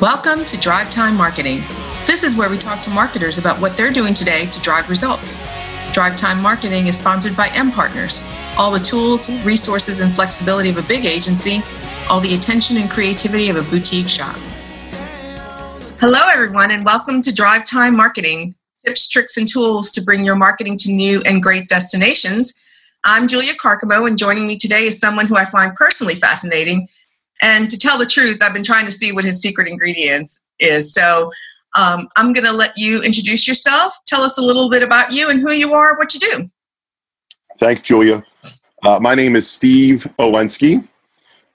Welcome to Drive Time Marketing. This is where we talk to marketers about what they're doing today to drive results. Drive Time Marketing is sponsored by M Partners. All the tools, resources, and flexibility of a big agency, all the attention and creativity of a boutique shop. Hello, everyone, and welcome to Drive Time Marketing tips, tricks, and tools to bring your marketing to new and great destinations. I'm Julia Carcamo, and joining me today is someone who I find personally fascinating and to tell the truth, I've been trying to see what his secret ingredients is. So um, I'm going to let you introduce yourself. Tell us a little bit about you and who you are, what you do. Thanks, Julia. Uh, my name is Steve Olenski.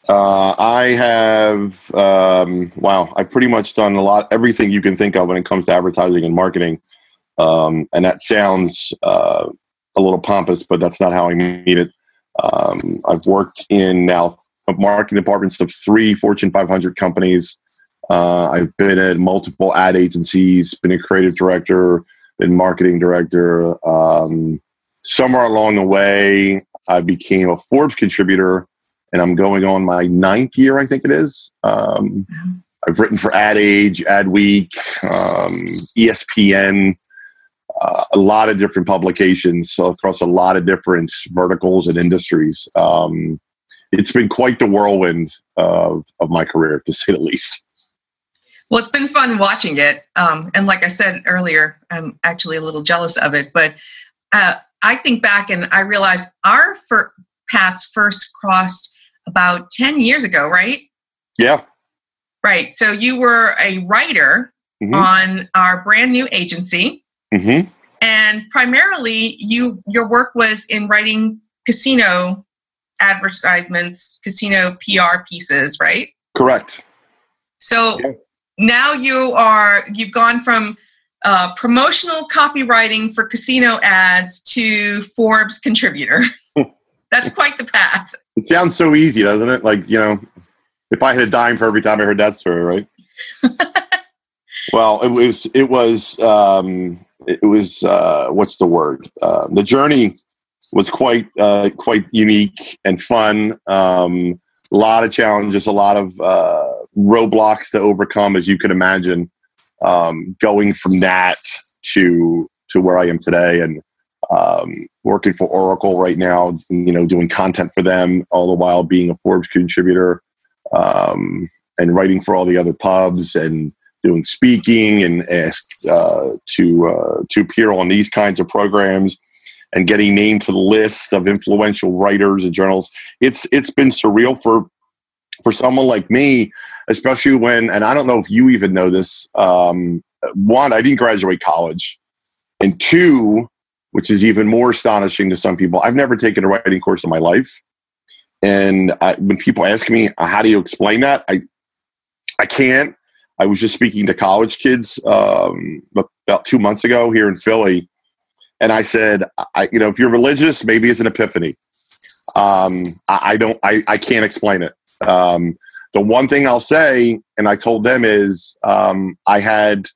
Uh, I have, um, wow, I've pretty much done a lot, everything you can think of when it comes to advertising and marketing. Um, and that sounds uh, a little pompous, but that's not how I mean it. Um, I've worked in now marketing departments of three Fortune 500 companies. Uh, I've been at multiple ad agencies, been a creative director, been marketing director. Um, somewhere along the way, I became a Forbes contributor, and I'm going on my ninth year, I think it is. Um, I've written for Ad Age, Adweek, um, ESPN, uh, a lot of different publications across a lot of different verticals and industries. Um, it's been quite the whirlwind of, of my career, to say the least. Well, it's been fun watching it. Um, and like I said earlier, I'm actually a little jealous of it. But uh, I think back and I realized our fir- paths first crossed about 10 years ago, right? Yeah. Right. So you were a writer mm-hmm. on our brand new agency. Mm-hmm. And primarily, you your work was in writing casino advertisements, casino PR pieces, right? Correct. So yeah. now you are you've gone from uh, promotional copywriting for casino ads to Forbes contributor. That's quite the path. It sounds so easy, doesn't it? Like you know, if I had a dime for every time I heard that story, right? well, it was it was um, it was uh, what's the word? Uh, the journey was quite uh, quite unique and fun. Um, a lot of challenges, a lot of uh, roadblocks to overcome, as you can imagine. Um, going from that to to where I am today, and um, working for Oracle right now, you know, doing content for them, all the while being a Forbes contributor, um, and writing for all the other pubs, and doing speaking and uh, to uh, to appear on these kinds of programs and getting named to the list of influential writers and journals. It's it's been surreal for for someone like me, especially when and I don't know if you even know this. Um, one, I didn't graduate college, and two, which is even more astonishing to some people, I've never taken a writing course in my life. And I, when people ask me, how do you explain that? I I can't. I was just speaking to college kids um, about two months ago here in Philly, and I said, I, you know, if you're religious, maybe it's an epiphany. Um, I, I, don't, I, I can't explain it. Um, the one thing I'll say, and I told them is, um, I had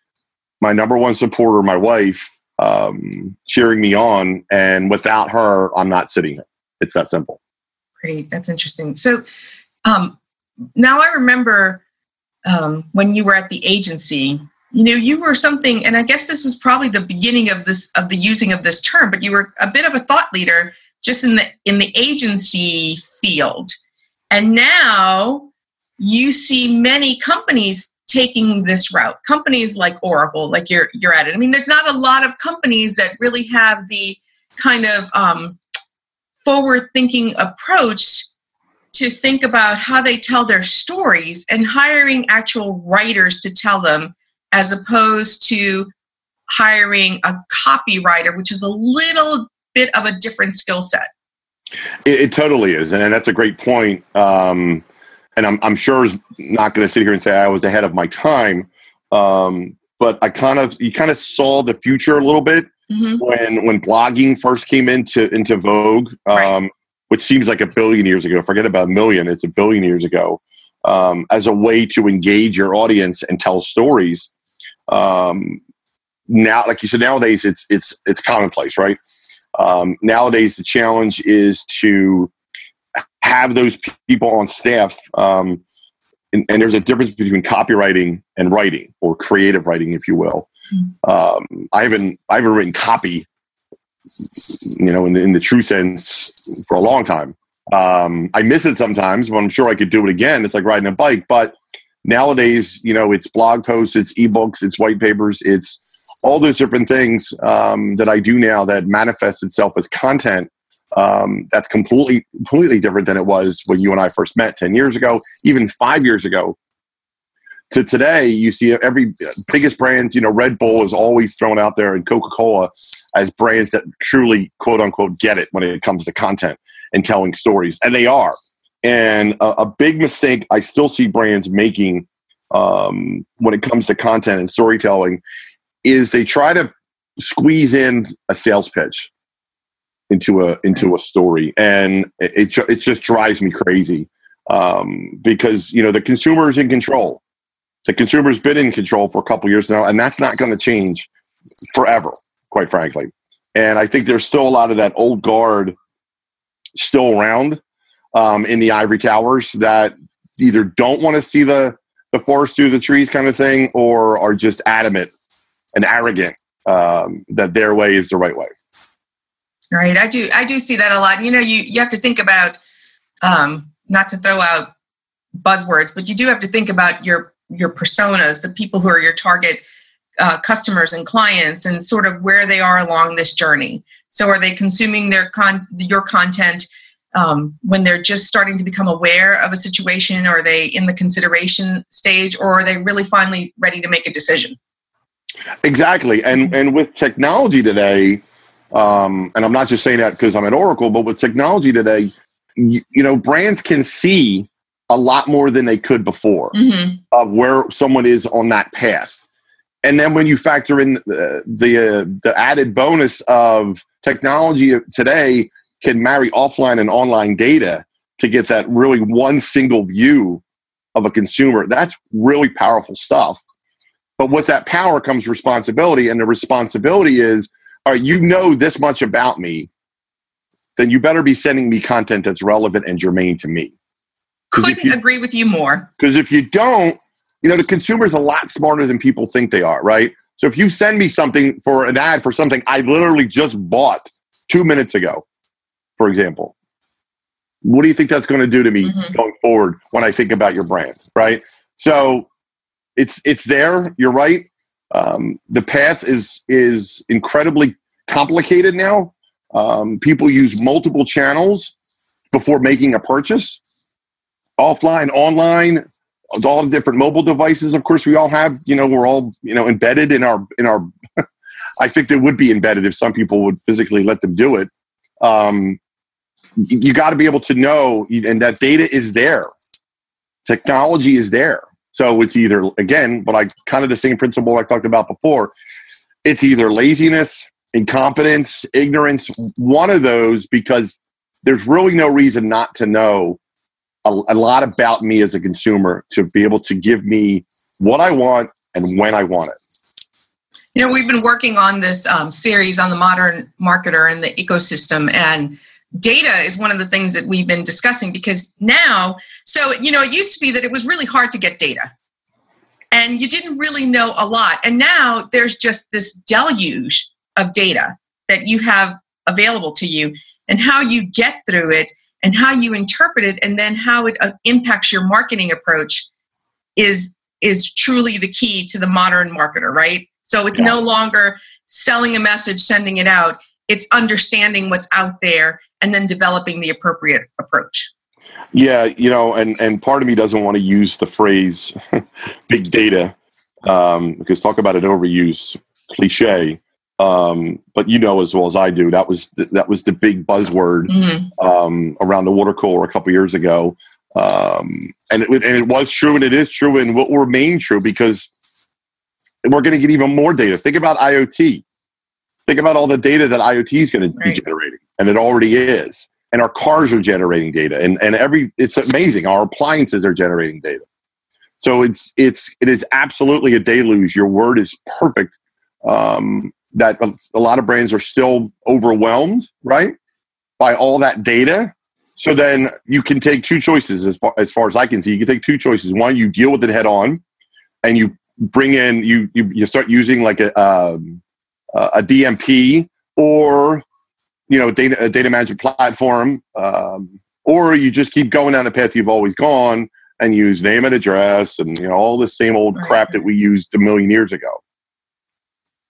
my number one supporter, my wife, um, cheering me on, and without her, I'm not sitting here. It's that simple. Great, that's interesting. So um, now I remember um, when you were at the agency you know you were something and i guess this was probably the beginning of this of the using of this term but you were a bit of a thought leader just in the in the agency field. And now you see many companies taking this route. Companies like oracle like you're you're at it. I mean there's not a lot of companies that really have the kind of um, forward thinking approach to think about how they tell their stories and hiring actual writers to tell them as opposed to hiring a copywriter, which is a little bit of a different skill set. It, it, totally is, and that's a great point. Um, and I'm, I'm sure is not going to sit here and say I was ahead of my time, um, but I kind of you kind of saw the future a little bit mm-hmm. when when blogging first came into into vogue, um, right. which seems like a billion years ago. Forget about a million; it's a billion years ago. Um, as a way to engage your audience and tell stories um, now, like you said, nowadays it's it's it's commonplace, right? Um, nowadays, the challenge is to have those people on staff um, and, and, there's a difference between copywriting and writing or creative writing, if you will. Mm-hmm. Um, I haven't I haven't written copy, you know, in the, in the true sense for a long time. Um, I miss it sometimes, but I'm sure I could do it again. It's like riding a bike, but nowadays, you know, it's blog posts, it's ebooks, it's white papers, it's all those different things um, that I do now that manifests itself as content. Um, that's completely completely different than it was when you and I first met 10 years ago, even five years ago. To today, you see every biggest brands, you know, Red Bull is always thrown out there and Coca Cola as brands that truly, quote unquote, get it when it comes to content and telling stories. And they are. And a, a big mistake I still see brands making um, when it comes to content and storytelling is they try to squeeze in a sales pitch into a into a story, and it it just drives me crazy um, because you know the consumer is in control. The consumer's been in control for a couple years now, and that's not going to change forever, quite frankly. And I think there's still a lot of that old guard still around um, in the ivory towers that either don't want to see the the forest through the trees kind of thing, or are just adamant and arrogant um, that their way is the right way. Right. I do. I do see that a lot. You know, you you have to think about um, not to throw out buzzwords, but you do have to think about your your personas, the people who are your target uh, customers and clients, and sort of where they are along this journey. So, are they consuming their con your content? Um, when they're just starting to become aware of a situation or are they in the consideration stage or are they really finally ready to make a decision? Exactly. And and with technology today um, and i'm not just saying that because i'm at oracle but with technology today you, you, know brands can see a lot more than they could before mm-hmm. of where someone is on that path. And then when you factor in the the, uh, the added bonus of technology today can marry offline and online data to get that really one single view of a consumer. That's really powerful stuff. But with that power comes responsibility, and the responsibility is, all right, you know this much about me, then you better be sending me content that's relevant and germane to me. Couldn't you, agree with you more. Because if you don't, you know, the consumer is a lot smarter than people think they are, right? So if you send me something for an ad for something I literally just bought two minutes ago, for example. What do you think that's going to do to me mm-hmm. going forward when I think about your brand, right? So it's it's there. You're right. Um, the path is is incredibly complicated now. Um, people use multiple channels before making a purchase, offline, online, all the different mobile devices. Of course, we all have. You know, we're all you know embedded in our in our. I think they would be embedded if some people would physically let them do it. Um, you got to be able to know, and that data is there. Technology is there. So it's either, again, but I kind of the same principle I talked about before. It's either laziness, incompetence, ignorance, one of those, because there's really no reason not to know a, a lot about me as a consumer to be able to give me what I want and when I want it. You know, we've been working on this um, series on the modern marketer and the ecosystem, and data is one of the things that we've been discussing because now, so, you know, it used to be that it was really hard to get data and you didn't really know a lot. And now there's just this deluge of data that you have available to you and how you get through it and how you interpret it and then how it uh, impacts your marketing approach is is truly the key to the modern marketer right so it's yeah. no longer selling a message sending it out it's understanding what's out there and then developing the appropriate approach. Yeah, you know, and and part of me doesn't want to use the phrase big data um, because talk about an overuse cliche. Um, but you know as well as I do that was the, that was the big buzzword mm-hmm. um, around the water cooler a couple years ago, um, and it, and it was true and it is true and will remain true because we're going to get even more data. Think about IoT. Think about all the data that IoT is going to be generating, and it already is. And our cars are generating data, and, and every it's amazing. Our appliances are generating data. So it's it's it is absolutely a deluge. Your word is perfect. Um, that a, lot of brands are still overwhelmed, right, by all that data, So then you can take two choices as far, as far as I can see. You can take two choices. One, you deal with it head on, and you bring in you you, you start using like a um, a DMP or you know data a data management platform, um, or you just keep going down the path you've always gone and use name and address and you know all the same old crap that we used a million years ago.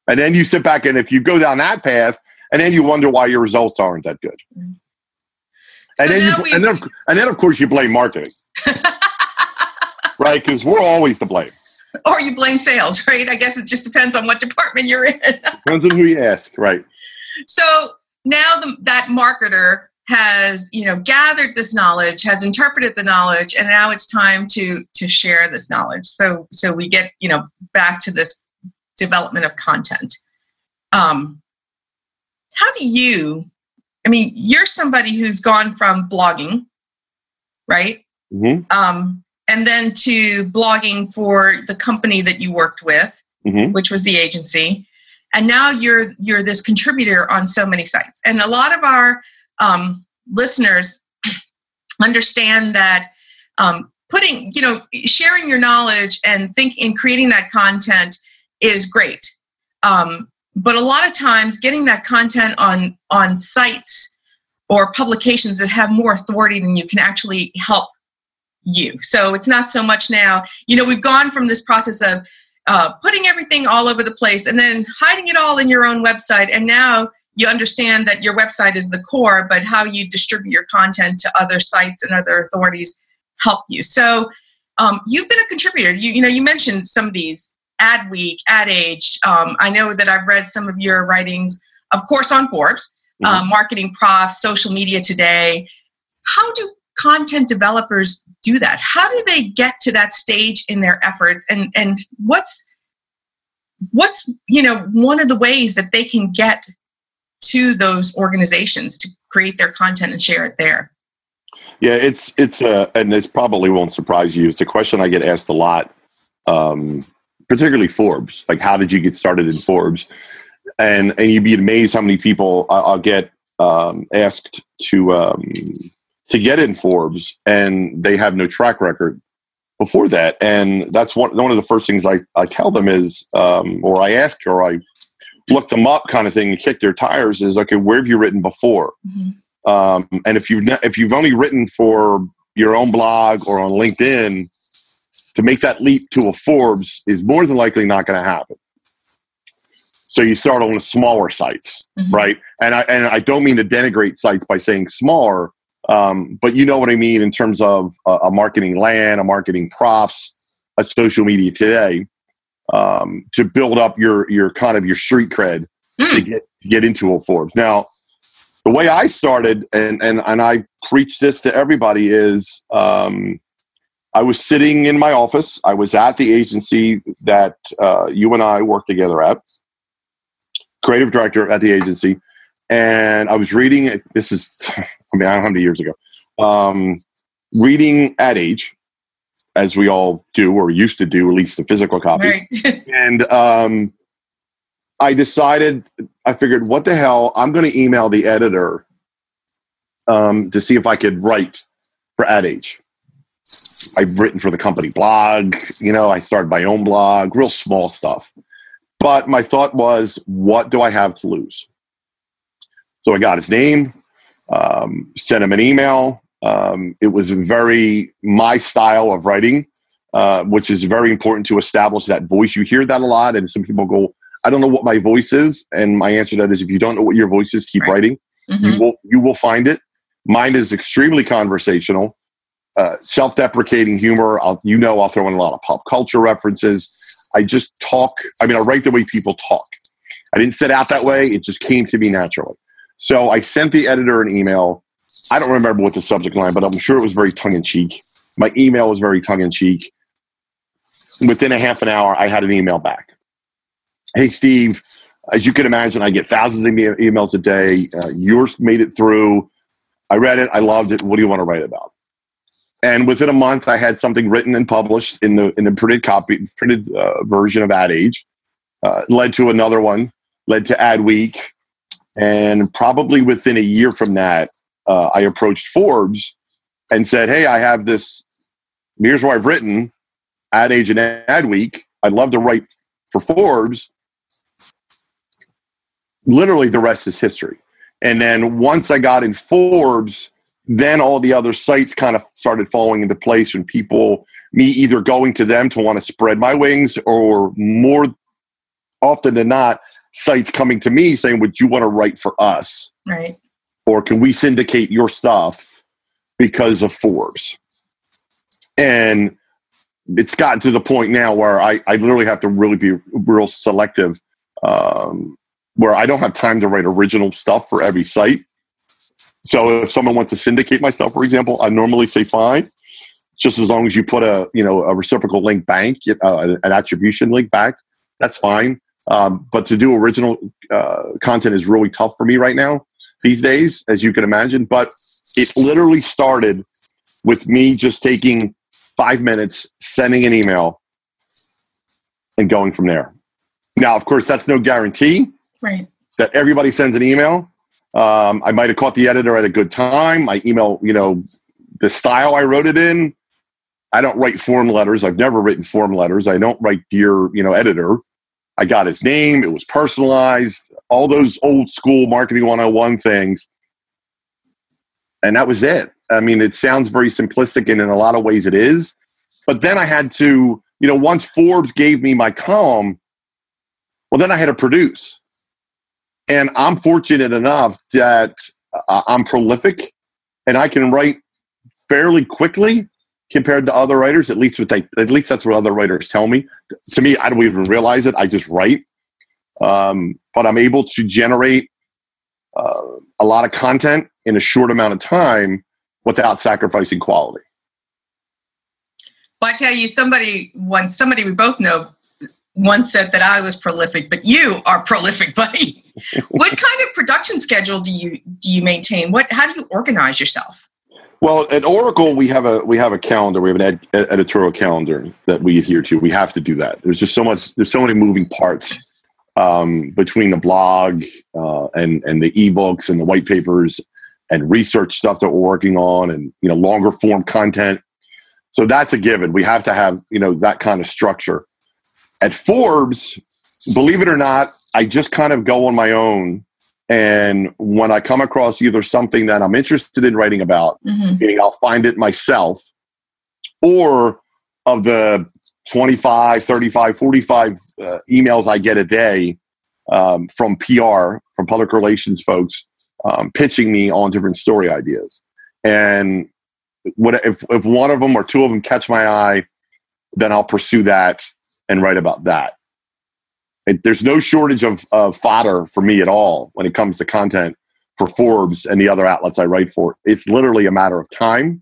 And then you sit back and if you go down that path, and then you wonder why your results aren't that good. Mm. And, then you, and, then, and then, of course, you blame marketing. right? Because we're always to blame. Or you blame sales, right? I guess it just depends on what department you're in. depends on who you ask, right? So now the, that marketer has you know gathered this knowledge has interpreted the knowledge and now it's time to to share this knowledge so so we get you know back to this development of content um how do you I mean, you're somebody who's gone from blogging, right? Mm-hmm. Um, and then to blogging for the company that you worked with, mm-hmm. which was the agency, and now you're you're this contributor on so many sites. And a lot of our um, listeners understand that um, putting, you know, sharing your knowledge and think in creating that content is great. Um, but a lot of times getting that content on on sites or publications that have more authority than you can actually help you so it's not so much now you know we've gone from this process of uh, putting everything all over the place and then hiding it all in your own website and now you understand that your website is the core but how you distribute your content to other sites and other authorities help you so um, you've been a contributor you, you know you mentioned some of these Adweek, Ad Age. Um, I know that I've read some of your writings, of course, on Forbes, mm-hmm. uh, Marketing Prof, Social Media Today. How do content developers do that? How do they get to that stage in their efforts? And and what's what's you know one of the ways that they can get to those organizations to create their content and share it there? Yeah, it's it's uh, and this probably won't surprise you. It's a question I get asked a lot. Um, particularly Forbes. Like, how did you get started in Forbes? And and you'd be amazed how many people I'll get um, asked to um, to get in Forbes, and they have no track record before that. And that's one one of the first things I, I tell them is, um, or I ask, or I look them up, kind of thing, and kick their tires. Is okay. Where have you written before? Mm-hmm. Um, and if you've if you've only written for your own blog or on LinkedIn, to make that leap to a Forbes is more than likely not going to happen. So you start on the smaller sites, mm-hmm. right? And I and I don't mean to denigrate sites by saying smaller, um, but you know what I mean in terms of a, a marketing land, a marketing profs, a social media today, um, to build up your your kind of your street cred mm. to get to get into a Forbes. Now, the way I started, and and and I preach this to everybody is. Um, I was sitting in my office. I was at the agency that uh, you and I worked together at, creative director at the agency, and I was reading. This is, I mean, I don't know how many years ago. Um, reading Ad Age, as we all do or used to do, at least the physical copy. Right. and um, I decided, I figured, what the hell? I'm going to email the editor um, to see if I could write for Ad Age. I've written for the company blog. You know, I started my own blog, real small stuff. But my thought was, what do I have to lose? So I got his name, um, sent him an email. Um, it was very my style of writing, uh, which is very important to establish that voice. You hear that a lot, and some people go, "I don't know what my voice is," and my answer to that is, if you don't know what your voice is, keep right. writing. Mm-hmm. You will you will find it. Mine is extremely conversational. Uh, self-deprecating humor. I'll, you know, I'll throw in a lot of pop culture references. I just talk. I mean, I write the way people talk. I didn't set out that way. It just came to me naturally. So I sent the editor an email. I don't remember what the subject line, but I'm sure it was very tongue in cheek. My email was very tongue in cheek. Within a half an hour, I had an email back. Hey, Steve, as you can imagine, I get thousands of emails a day. Uh, yours made it through. I read it. I loved it. What do you want to write about? and within a month i had something written and published in the in the printed copy printed uh, version of ad age uh, led to another one led to Adweek and probably within a year from that uh, I approached Forbes and said, "Hey, I have this. Here's what I've written. Ad Age and Ad Week. I'd love to write for Forbes." Literally, the rest is history. And then once I got in Forbes, then all the other sites kind of started falling into place and people me either going to them to want to spread my wings or more often than not sites coming to me saying would you want to write for us? Right. Or can we syndicate your stuff because of forbes? And it's gotten to the point now where i, I literally have to really be real selective um, where i don't have time to write original stuff for every site. So if someone wants to syndicate my stuff for example i normally say fine. Just as long as you put a you know a reciprocal link bank uh, an attribution link back that's fine um, but to do original uh, content is really tough for me right now these days as you can imagine but it literally started with me just taking five minutes sending an email and going from there now of course that's no guarantee right that everybody sends an email um, i might have caught the editor at a good time my email you know the style i wrote it in I don't write form letters. I've never written form letters. I don't write dear, you know, editor. I got his name. It was personalized. All those old school marketing 101 things. And that was it. I mean, it sounds very simplistic, and in a lot of ways it is. But then I had to, you know, once Forbes gave me my column, well, then I had to produce. And I'm fortunate enough that uh, I'm prolific and I can write fairly quickly compared to other writers. At least what they, at least that's what other writers tell me. To me, I don't even realize it. I just write, um, but I'm able to generate uh, a lot of content in a short amount of time without sacrificing quality. Well, I tell you, somebody once, somebody we both know, once said that I was prolific, but you are prolific, buddy. what kind of production schedule do you do you maintain? What how do you organize yourself? Well, at Oracle, we have a we have a calendar. We have an ed, editorial calendar that we adhere to. We have to do that. There's just so much. There's so many moving parts um, between the blog uh, and and the ebooks and the white papers and research stuff that we're working on, and you know longer form content. So that's a given. We have to have you know that kind of structure. At Forbes, believe it or not, I just kind of go on my own and when I come across either something that I'm interested in writing about, mm-hmm. meaning I'll find it myself, or of the 25, 35, 45 uh, emails I get a day um, from PR, from public relations folks, um, pitching me on different story ideas. And what, if, if one of them or two of them catch my eye, then I'll pursue that and write about that it, there's no shortage of, of fodder for me at all when it comes to content for Forbes and the other outlets I write for. It's literally a matter of time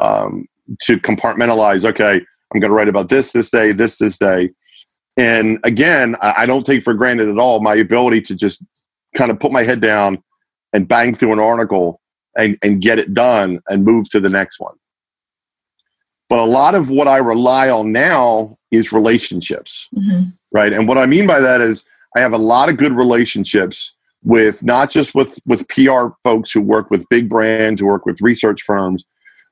um, to compartmentalize. Okay, I'm going to write about this this day, this this day, and again, I, I don't take for granted at all my ability to just kind of put my head down and bang through an article and, and get it done and move to the next one. But a lot of what I rely on now is relationships. Mm-hmm right? And what I mean by that is I have a lot of good relationships with not just with with PR folks who work with big brands, who work with research firms,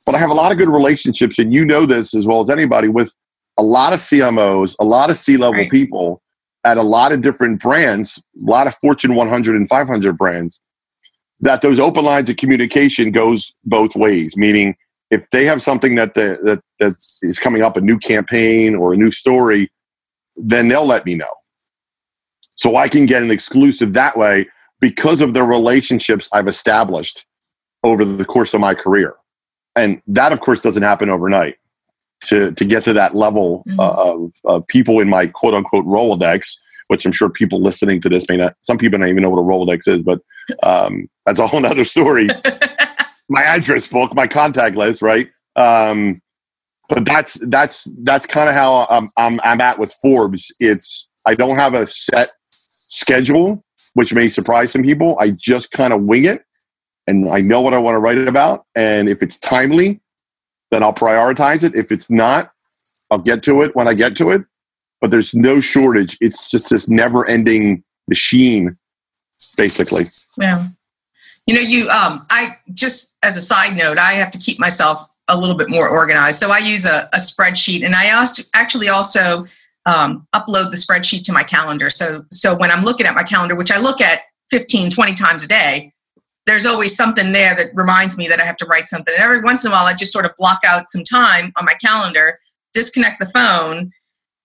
but I have a lot of good relationships, and you know this as well as anybody with a lot of CMOs, a lot of C level right. people at a lot of different brands, a lot of Fortune 100 and 500 brands. That those open lines of communication goes both ways, meaning if they have something that the, that that is coming up, a new campaign or a new story, then they'll let me know. So I can get an exclusive that way because of the relationships I've established over the course of my career. And that, of course, doesn't happen overnight. To, to get to that level mm-hmm. of, of people in my quote unquote Rolodex, which I'm sure people listening to this may not, some people don't even know what a Rolodex is, but um, that's a whole other story. my address book, my contact list, right? Um, but that's that's that's kind of how I'm, I'm I'm at with Forbes. It's I don't have a set schedule, which may surprise some people. I just kind of wing it, and I know what I want to write about. And if it's timely, then I'll prioritize it. If it's not, I'll get to it when I get to it. But there's no shortage. It's just this never-ending machine, basically. Yeah. You know, you um, I just as a side note, I have to keep myself a little bit more organized. So I use a, a spreadsheet, and I also actually also um, upload the spreadsheet to my calendar. So so when I'm looking at my calendar, which I look at 15, 20 times a day, there's always something there that reminds me that I have to write something. And every once in a while, I just sort of block out some time on my calendar, disconnect the phone,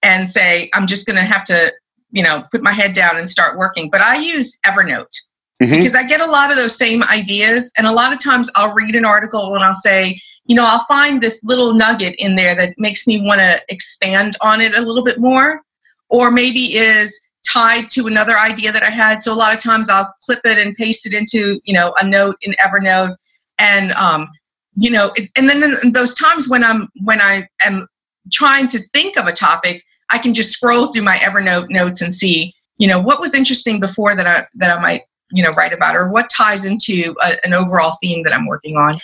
and say I'm just going to have to, you know, put my head down and start working. But I use Evernote. Mm-hmm. Because I get a lot of those same ideas, and a lot of times I'll read an article and I'll say, you know, I'll find this little nugget in there that makes me want to expand on it a little bit more, or maybe is tied to another idea that I had. So a lot of times I'll clip it and paste it into, you know, a note in Evernote, and um, you know, and then those times when I'm when I am trying to think of a topic, I can just scroll through my Evernote notes and see, you know, what was interesting before that I that I might you know write about or what ties into a, an overall theme that i'm working on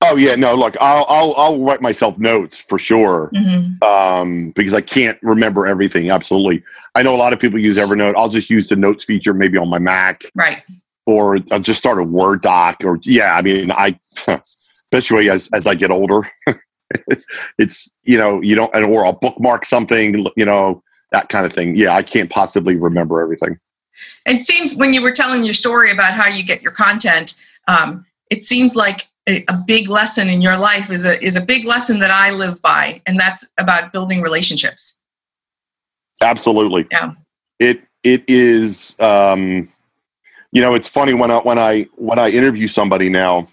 Oh yeah, no. Look, I'll I'll, I'll write myself notes for sure, mm-hmm. um, because I can't remember everything. Absolutely, I know a lot of people use Evernote. I'll just use the notes feature maybe on my Mac, right? Or I'll just start a Word doc. Or yeah, I mean, I especially as as I get older, it's you know you don't or I'll bookmark something, you know that kind of thing. Yeah, I can't possibly remember everything. It seems when you were telling your story about how you get your content, um, it seems like a, a big lesson in your life is a is a big lesson that I live by, and that's about building relationships. Absolutely. Yeah. It it is. Um, you know, it's funny when I when I when I interview somebody now,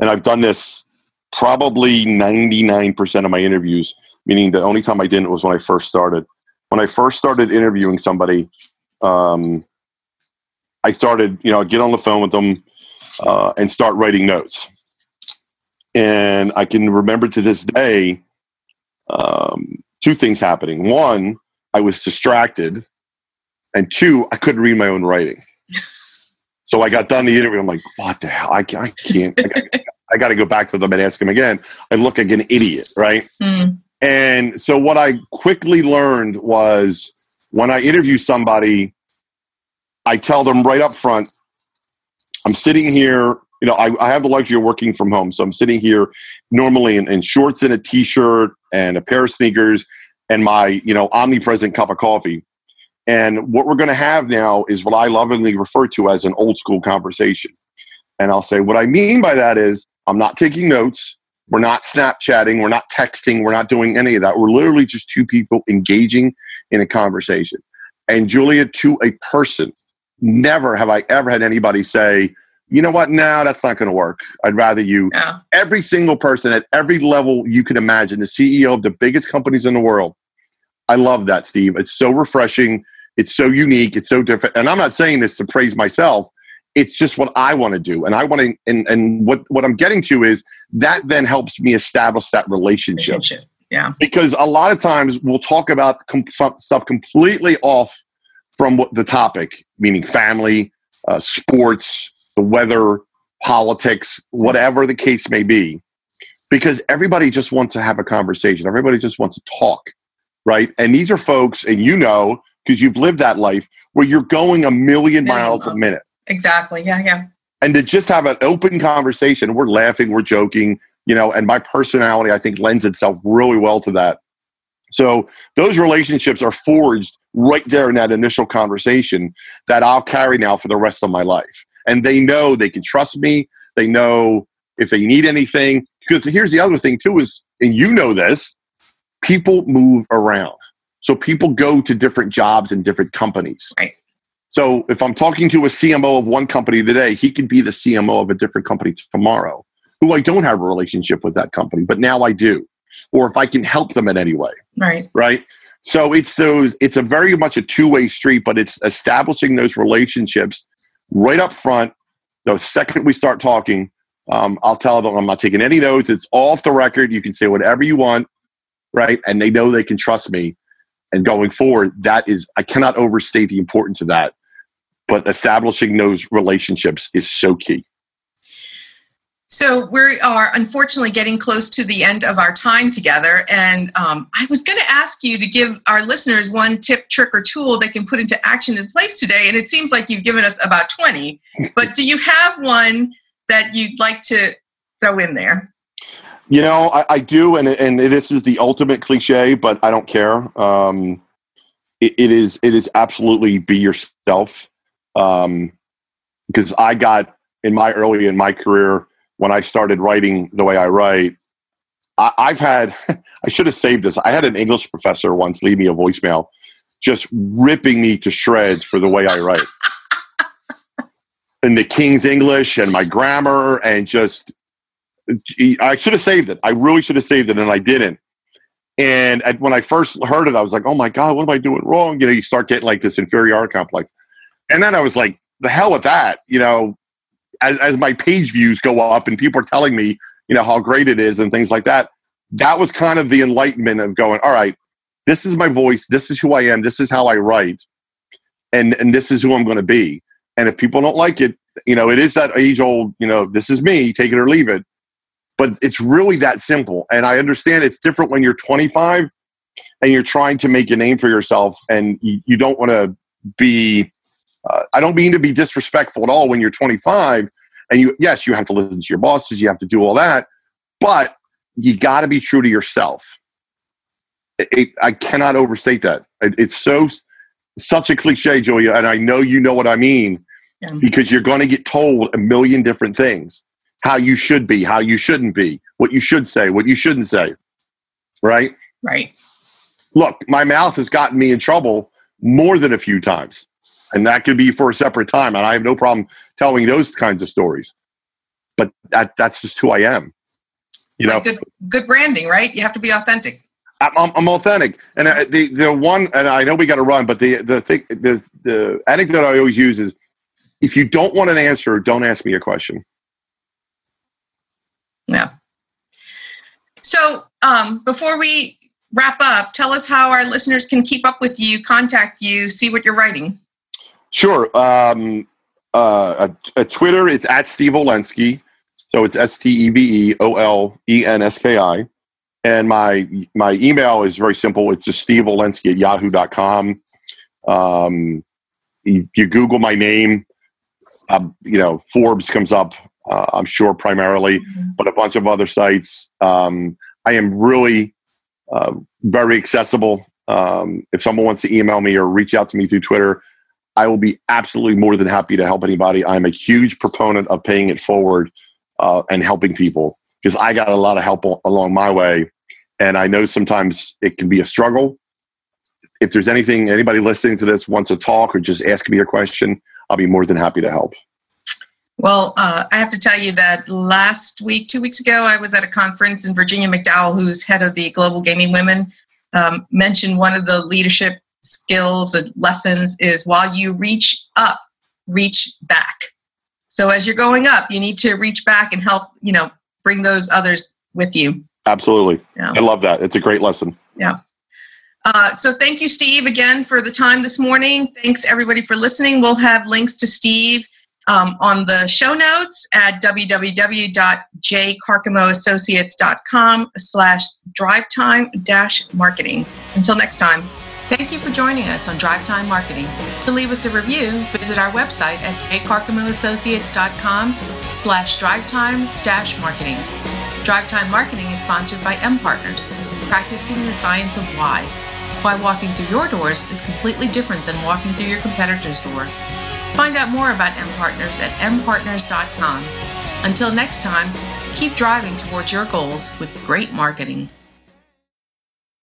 and I've done this probably ninety nine percent of my interviews. Meaning, the only time I didn't was when I first started. When I first started interviewing somebody, um, I started, you know, get on the phone with them uh, and start writing notes. And I can remember to this day um, two things happening. One, I was distracted, and two, I couldn't read my own writing. So I got done the interview. I'm like, what the hell? I, I can't. I got to go back to them and ask them again. I look like an idiot, right? Mm. And so what I quickly learned was when I interview somebody, I tell them right up front, I'm sitting here, you know, I, I have the luxury of working from home. So I'm sitting here normally in, in shorts and a t shirt and a pair of sneakers and my, you know, omnipresent cup of coffee. And what we're going to have now is what I lovingly refer to as an old school conversation. And I'll say, what I mean by that is I'm not taking notes. We're not Snapchatting. We're not texting. We're not doing any of that. We're literally just two people engaging in a conversation. And Julia, to a person, never have I ever had anybody say, you know what, no, that's not going to work. I'd rather you, yeah. every single person at every level you can imagine, the CEO of the biggest companies in the world. I love that, Steve. It's so refreshing. It's so unique. It's so different. And I'm not saying this to praise myself. It's just what I want to do. And I want to, and, and what, what I'm getting to is that then helps me establish that relationship. relationship. Yeah. Because a lot of times we'll talk about com- stuff completely off from what the topic, meaning family, uh, sports, the weather, politics, whatever the case may be, because everybody just wants to have a conversation. Everybody just wants to talk, right? And these are folks, and you know, because you've lived that life where you're going a million miles, miles a minute. Exactly. Yeah. Yeah. And to just have an open conversation, we're laughing, we're joking, you know, and my personality, I think, lends itself really well to that. So those relationships are forged right there in that initial conversation that I'll carry now for the rest of my life. And they know they can trust me. They know if they need anything. Because here's the other thing, too, is, and you know this, people move around. So people go to different jobs and different companies. Right. So if I'm talking to a CMO of one company today, he could be the CMO of a different company tomorrow, who I don't have a relationship with that company, but now I do. Or if I can help them in any way. Right. Right. So it's those, it's a very much a two way street, but it's establishing those relationships right up front. The second we start talking, um, I'll tell them I'm not taking any notes. It's off the record. You can say whatever you want, right? And they know they can trust me. And going forward, that is, I cannot overstate the importance of that. But establishing those relationships is so key. So we are unfortunately getting close to the end of our time together, and um, I was going to ask you to give our listeners one tip, trick, or tool they can put into action in place today. And it seems like you've given us about twenty. but do you have one that you'd like to throw in there? You know, I, I do, and and this is the ultimate cliche, but I don't care. Um, it, it is it is absolutely be yourself, um, because I got in my early in my career when I started writing the way I write, I, I've had, I should have saved this. I had an English professor once leave me a voicemail just ripping me to shreds for the way I write. in the King's English and my grammar and just I should have saved it. I really should have saved it and I didn't. And when I first heard it, I was like, "Oh my god, what am I doing wrong?" You know, you start getting like this inferiority complex. And then I was like, "The hell with that!" You know, as, as my page views go up and people are telling me, you know, how great it is and things like that, that was kind of the enlightenment of going, all right, this is my voice, this is who I am, this is how I write, and and this is who I'm going to be. And if people don't like it, you know, it is that age old, you know, this is me, take it or leave it. But it's really that simple. And I understand it's different when you're 25 and you're trying to make a name for yourself and you, you don't want to be uh, I don't mean to be disrespectful at all when you're 25 and you, yes, you have to listen to your bosses, you have to do all that, but you got to be true to yourself. It, it, I cannot overstate that. It, it's so, such a cliche, Julia, and I know you know what I mean yeah. because you're going to get told a million different things how you should be, how you shouldn't be, what you should say, what you shouldn't say. Right? Right. Look, my mouth has gotten me in trouble more than a few times and that could be for a separate time. And I have no problem telling those kinds of stories. But that that's just who I am. You know, good, good branding, right? You have to be authentic. I'm, I'm authentic, and uh, the the one, and I know we got to run, but the the thing, the the anecdote I always use is, if you don't want an answer, don't ask me a question. Yeah. So um, before we wrap up, tell us how our listeners can keep up with you, contact you, see what you're writing. Sure. Um, uh, a, a Twitter, it's at Steve Olenski. So it's S T E V E O L E N S K I. And my my email is very simple. It's just Steve Olenski at yahoo.com. Um, you, you Google my name, um, you know, Forbes comes up, uh, I'm sure primarily, mm-hmm. but a bunch of other sites. Um, I am really uh, very accessible. Um, if someone wants to email me or reach out to me through Twitter, I will be absolutely more than happy to help anybody. I'm a huge proponent of paying it forward uh, and helping people because I got a lot of help along my way. And I know sometimes it can be a struggle. If there's anything, anybody listening to this wants to talk or just ask me a question, I'll be more than happy to help. Well, uh, I have to tell you that last week, two weeks ago, I was at a conference and Virginia McDowell, who's head of the Global Gaming Women, um, mentioned one of the leadership skills and lessons is while you reach up, reach back. So as you're going up, you need to reach back and help, you know, bring those others with you. Absolutely. Yeah. I love that. It's a great lesson. Yeah. Uh, so thank you, Steve, again for the time this morning. Thanks everybody for listening. We'll have links to Steve um, on the show notes at www.jcarcamoassociates.com slash drive time dash marketing. Until next time. Thank you for joining us on Drive Time Marketing. To leave us a review, visit our website at jcarcamoassociates.com slash drivetime dash marketing. Drive Time Marketing is sponsored by M Partners, practicing the science of why. Why walking through your doors is completely different than walking through your competitor's door. Find out more about M Partners at mpartners.com. Until next time, keep driving towards your goals with great marketing.